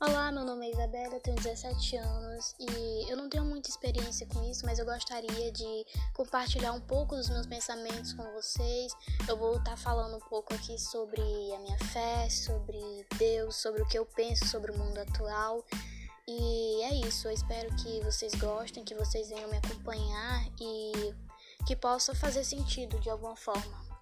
Olá, meu nome é Isabela, tenho 17 anos e eu não tenho muita experiência com isso, mas eu gostaria de compartilhar um pouco dos meus pensamentos com vocês. Eu vou estar falando um pouco aqui sobre a minha fé, sobre Deus, sobre o que eu penso sobre o mundo atual. E é isso, eu espero que vocês gostem, que vocês venham me acompanhar e que possa fazer sentido de alguma forma.